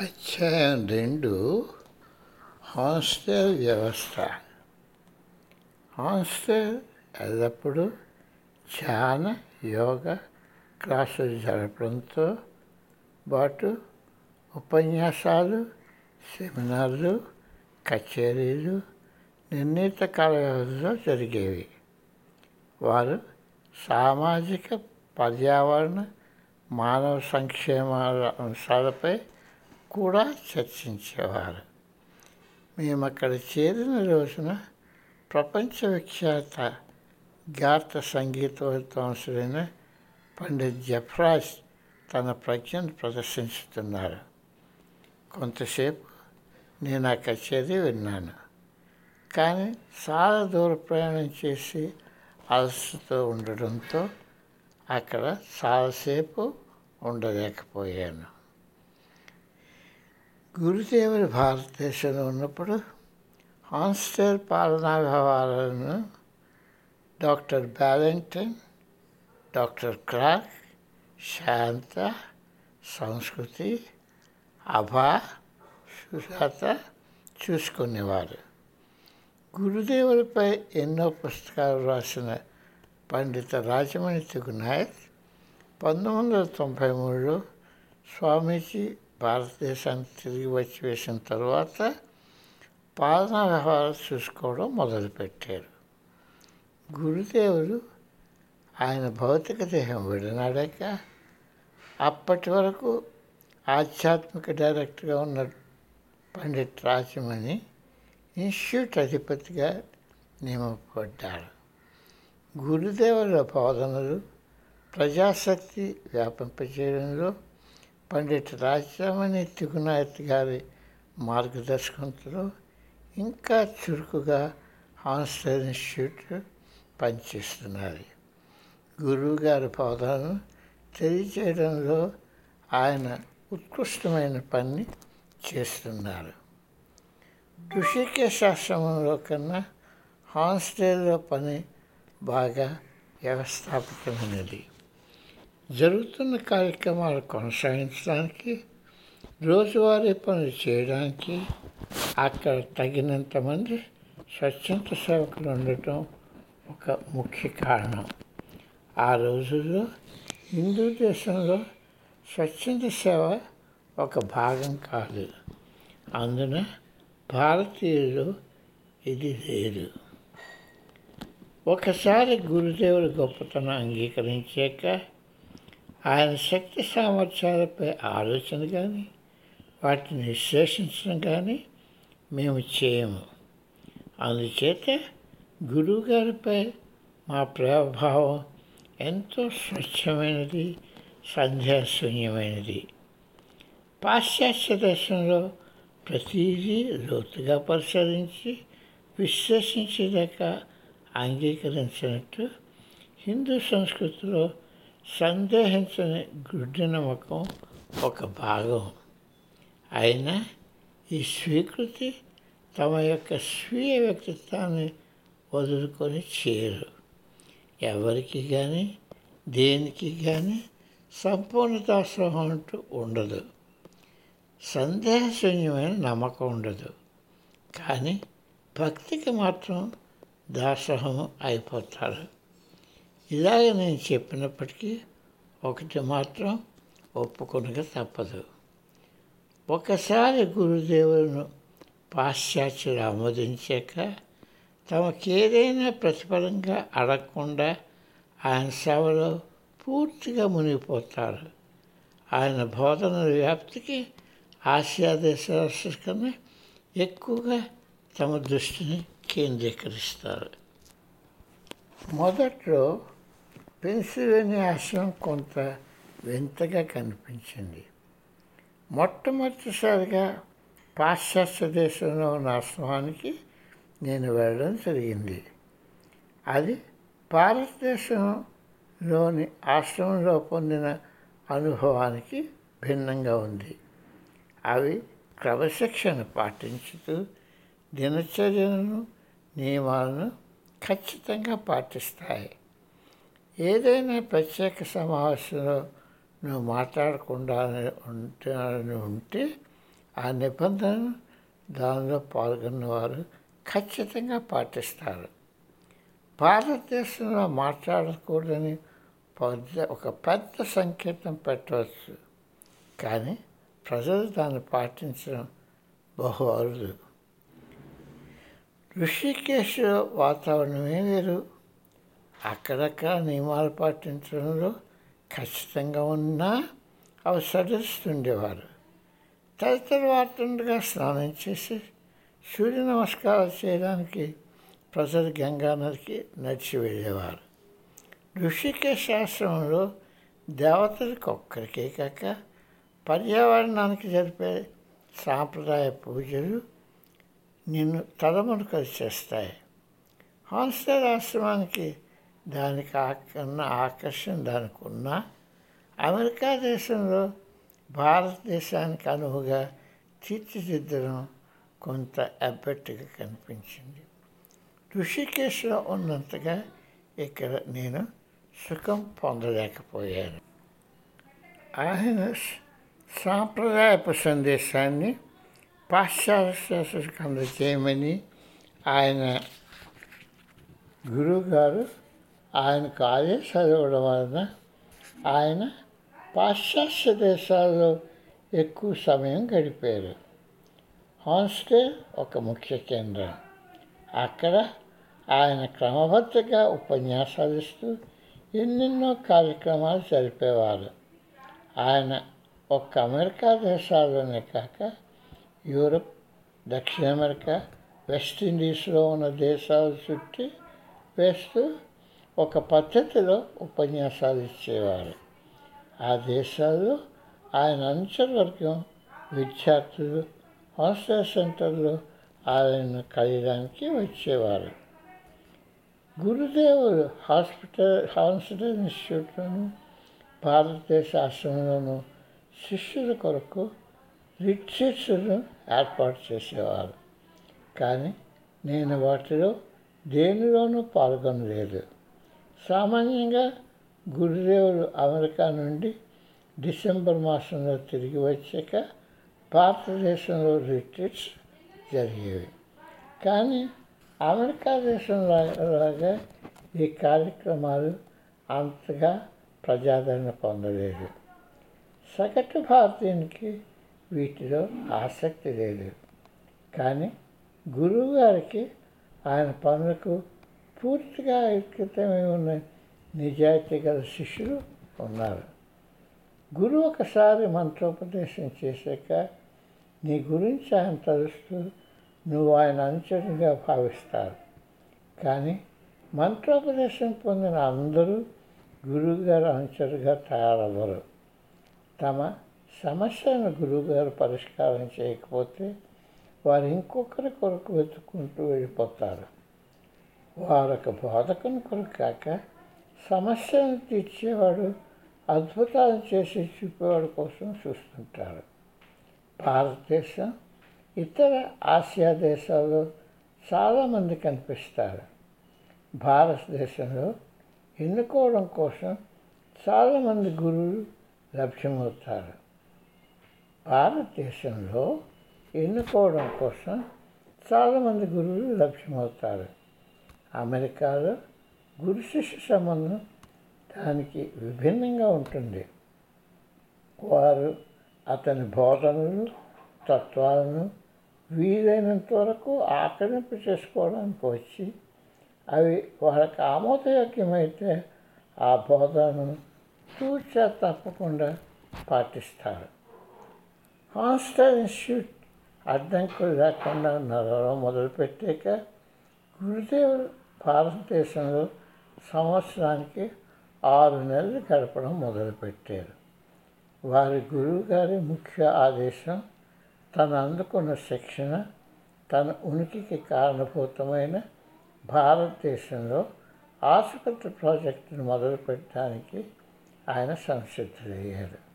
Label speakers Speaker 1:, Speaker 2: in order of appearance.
Speaker 1: అధ్యాయం రెండు హాస్టల్ వ్యవస్థ. హాస్టల్ ఎల్లప్పుడూ ధ్యాన యోగ క్లాసులు జరపడంతో పాటు ఉపన్యాసాలు సెమినార్లు కచేరీలు నిర్ణీత కాల వ్యవధిలో జరిగేవి. వారు సామాజిక పర్యావరణ మానవ సంక్షేమాల అంశాలపై కూడా చర్చించేవారు. మేము అక్కడ చేరిన రోజున ప్రపంచ విఖ్యాత గాత సంగీత విద్వాంసుడైన పండిత్ జఫ్రాజ్ తన ప్రజ్ఞను ప్రదర్శించుతున్నారు. కొంతసేపు నేను ఆ కచేరీ విన్నాను. కానీ చాలా దూర ప్రయాణం చేసి అలసతో ఉండడంతో అక్కడ చాలాసేపు ఉండలేకపోయాను. గురుదేవులు భారతదేశంలో ఉన్నప్పుడు హాన్స్టైల్ పాలనా వ్యవహారాలను డాక్టర్ బ్యాలెంటన్ డాక్టర్ క్రాక్ శాంత సంస్కృతి అభా సుజాత చూసుకునేవారు. గురుదేవులపై ఎన్నో పుస్తకాలు రాసిన పండిత రాజమణి తెగునాయక్ పంతొమ్మిది వందల తొంభై మూడులో స్వామీజీ భారతదేశానికి తిరిగి వచ్చి వేసిన తర్వాత పాలనా వ్యవహారాలు చూసుకోవడం మొదలుపెట్టారు. గురుదేవులు ఆయన భౌతిక దేహం విడనాడాక అప్పటి వరకు ఆధ్యాత్మిక డైరెక్టర్గా ఉన్న పండిట్ రాజమణి ఇన్స్టిట్యూట్ అధిపతిగా నియమపడ్డారు గురుదేవుల బోధనలు ప్రజాశక్తి వ్యాపింపజేయడంలో పండిట్ రాజరామణి తిగునాయత్ గారి మార్గదర్శకంతో ఇంకా చురుకుగా హాన్స్టర్ ఇన్స్టిట్యూట్ పనిచేస్తున్నారు. గురువు గారి బోధనను తెలియజేయడంలో ఆయన ఉత్కృష్టమైన పని చేస్తున్నారు. ఋషికేశ్ ఆశ్రమంలో కన్నా హాన్స్టేల్లో పని బాగా వ్యవస్థాపితమైనది. జరుగుతున్న కార్యక్రమాలు కొనసాగించడానికి రోజువారీ పనులు చేయడానికి అక్కడ తగినంత మంది స్వచ్ఛంద సేవకులు ఉండటం ఒక ముఖ్య కారణం. ఆ రోజుల్లో హిందూ దేశంలో స్వచ్ఛంద సేవ ఒక భాగం కాదు. అందున భారతీయులు ఇది లేదు ఒకసారి గురుదేవుడి గొప్పతనం అంగీకరించాక ఆయన శక్తి సామర్థ్యాలపై ఆలోచన కానీ వాటిని విశ్లేషించడం కానీ మేము చేయము. అందుచేత గురువు గారిపై మా ప్రభావం ఎంతో స్వచ్ఛమైనది సంధ్యాశూన్యమైనది. పాశ్చాత్య దేశంలో ప్రతిదీ లోతుగా పరిశీలించి విశ్లేషించేదాకా అంగీకరించినట్టు హిందూ సంస్కృతిలో సందేహించని గుడ్డి నమ్మకం ఒక భాగం. అయినా ఈ స్వీకృతి తమ యొక్క స్వీయ వ్యక్తిత్వాన్ని వదులుకొని చేయరు. ఎవరికి కానీ దేనికి కానీ సంపూర్ణ దాసోహం అంటూ ఉండదు. సందేహశూన్యమైన నమ్మకం ఉండదు. కానీ భక్తికి మాత్రం దాసోహం అయిపోతారు. ఇలాగ నేను చెప్పినప్పటికీ ఒకటి మాత్రం ఒప్పుకొనక తప్పదు. ఒకసారి గురుదేవులను పాశ్చాత్యులు ఆమోదించాక తమకేదైనా ప్రతిఫలంగా అడగకుండా ఆయన సేవలో పూర్తిగా మునిగిపోతారు. ఆయన బోధనల వ్యాప్తికి ఆసియా దేశాల కన్నా ఎక్కువగా తమ దృష్టిని కేంద్రీకరిస్తారు. మొదట్లో పెన్సిల్వేనియా ఆశ్రమం కొంత వింతగా కనిపించింది. మొట్టమొదటిసారిగా పాశ్చాత్య దేశంలో ఉన్న ఆశ్రమానికి నేను వెళ్ళడం జరిగింది. అది భారతదేశంలోని ఆశ్రమంలో పొందిన అనుభవానికి భిన్నంగా ఉంది. అవి క్రమశిక్షణ పాటించుతూ దినచర్యలను నియమాలను ఖచ్చితంగా పాటిస్తాయి. ఏదైనా ప్రత్యేక సమావేశంలో నువ్వు మాట్లాడకుండా ఉంటానని ఉంటే ఆ నిబంధనను దానిలో పాల్గొన్నవారు ఖచ్చితంగా పాటిస్తారు. భారతదేశంలో మాట్లాడకూడదని పెద్ద ఒక పెద్ద సంకేతం పెట్టవచ్చు. కానీ ప్రజలు దాన్ని పాటించడం బహు అరుదు ఋషికేశ్ వాతావరణమే వేరు? అక్కడక్కడ నియమాలు పాటించడంలో ఖచ్చితంగా ఉన్నా అవి తదితరు తదితరవాతుండగా స్నానం చేసి సూర్య నమస్కారాలు చేయడానికి ప్రజలు గంగా నదికి నడిచి వెళ్ళేవారు. ఋషికేశ్ ఆశ్రమంలో దేవతలకు ఒక్కరికే కాక పర్యావరణానికి జరిపే సాంప్రదాయ పూజలు నిన్ను తలమునకలు చేస్తాయి. హాన్స్టర్ ఆశ్రమానికి దానికి ఆకన్న ఆకర్షణ దానికి ఉన్న అమెరికా దేశంలో భారతదేశానికి అనువుగా తీర్చిదిద్దడం కొంత అబ్బెట్టుగా కనిపించింది. ఋషికేశ్లో ఉన్నంతగా ఇక్కడ నేను సుఖం పొందలేకపోయాను. ఆయన సాంప్రదాయపు సందేశాన్ని పాశ్చాత్యకు అందజేయమని ఆయన గురువుగారు ఆయన కాలే చదవడం వలన ఆయన పాశ్చాత్య దేశాల్లో ఎక్కువ సమయం గడిపారు. హాన్స్టే ఒక ముఖ్య కేంద్రం. అక్కడ ఆయన క్రమబద్ధంగా ఉపన్యాసాలు ఇస్తూ ఎన్నెన్నో కార్యక్రమాలు జరిపేవారు. ఆయన ఒక్క అమెరికా దేశాల్లోనే కాక యూరప్ దక్షిణ అమెరికా వెస్టిండీస్లో ఉన్న దేశాలు చుట్టి వేస్తూ ఒక పద్ధతిలో ఉపన్యాసాలు ఇచ్చేవారు. ఆ దేశాల్లో ఆయన అనుచరవర్గం విద్యార్థులు హాస్టల్ సెంటర్లో ఆయనను కలియడానికి వచ్చేవారు. గురుదేవుడు హాస్పిటల్ హాస్పిటల్ ఇన్స్టిట్యూట్లోను భారతదేశ ఆశ్రమంలోను శిష్యుల కొరకు రిట్రీట్స్ను ఏర్పాటు చేసేవారు. కానీ నేను వాటిలో దేనిలోనూ పాల్గొనలేదు. సామాన్యంగా గురుదేవుడు అమెరికా నుండి డిసెంబర్ మాసంలో తిరిగి వచ్చాక భారతదేశంలో రిట్రీట్స్ జరిగేవి. కానీ అమెరికా దేశంలో లాగా ఈ కార్యక్రమాలు అంతగా ప్రజాదరణ పొందలేదు. సగటు భారతీయునికి వీటిలో ఆసక్తి లేదు. కానీ గురువు గారికి ఆయన పనులకు పూర్తిగా ఐక్యతమై ఉన్న నిజాయితీ గల శిష్యులు ఉన్నారు. గురువు ఒకసారి మంత్రోపదేశం చేశాక నీ గురించి ఆయన తలుస్తూ నువ్వు ఆయన అనుచరునిగా భావిస్తారు. కానీ మంత్రోపదేశం పొందిన అందరూ గురువుగారు అనుచరుగా తయారవ్వరు. తమ సమస్యను గురువుగారు పరిష్కారం చేయకపోతే వారు ఇంకొకరి కొరకు వెతుక్కుంటూ వెళ్ళిపోతారు. వారొక బోధకుని కొరకాక సమస్యను తీర్చేవాడు అద్భుతాలు చేసి చూపేవాడి కోసం చూస్తుంటారు భారతదేశం ఇతర ఆసియా దేశాల్లో చాలామంది కనిపిస్తారు. భారతదేశంలో ఎన్నుకోవడం కోసం చాలామంది గురువులు లభ్యమవుతారు. భారతదేశంలో ఎన్నుకోవడం కోసం చాలామంది గురువులు లభ్యమవుతారు. అమెరికాలో గురు శిష్య సంబంధం దానికి విభిన్నంగా ఉంటుంది. వారు అతని బోధనలు తత్వాలను వీలైనంత వరకు ఆక్రమింపు చేసుకోవడానికి వచ్చి అవి వాళ్ళకి ఆమోదయోగ్యమైతే ఆ బోధనను తూచా తప్పకుండా పాటిస్తారు. హాస్టల్ ఇన్స్టిట్యూట్ అడ్డంకులు లేకుండా నడవడం మొదలుపెట్టాక గురుదేవుడు భారతదేశంలో సంవత్సరానికి ఆరు నెలలు గడపడం మొదలుపెట్టారు. వారి గురువు గారి ముఖ్య ఆదేశం తను అందుకున్న శిక్షణ తన ఉనికికి కారణభూతమైన భారతదేశంలో ఆసుపత్రి ప్రాజెక్టును మొదలుపెట్టడానికి ఆయన సంసిద్ధులయ్యారు.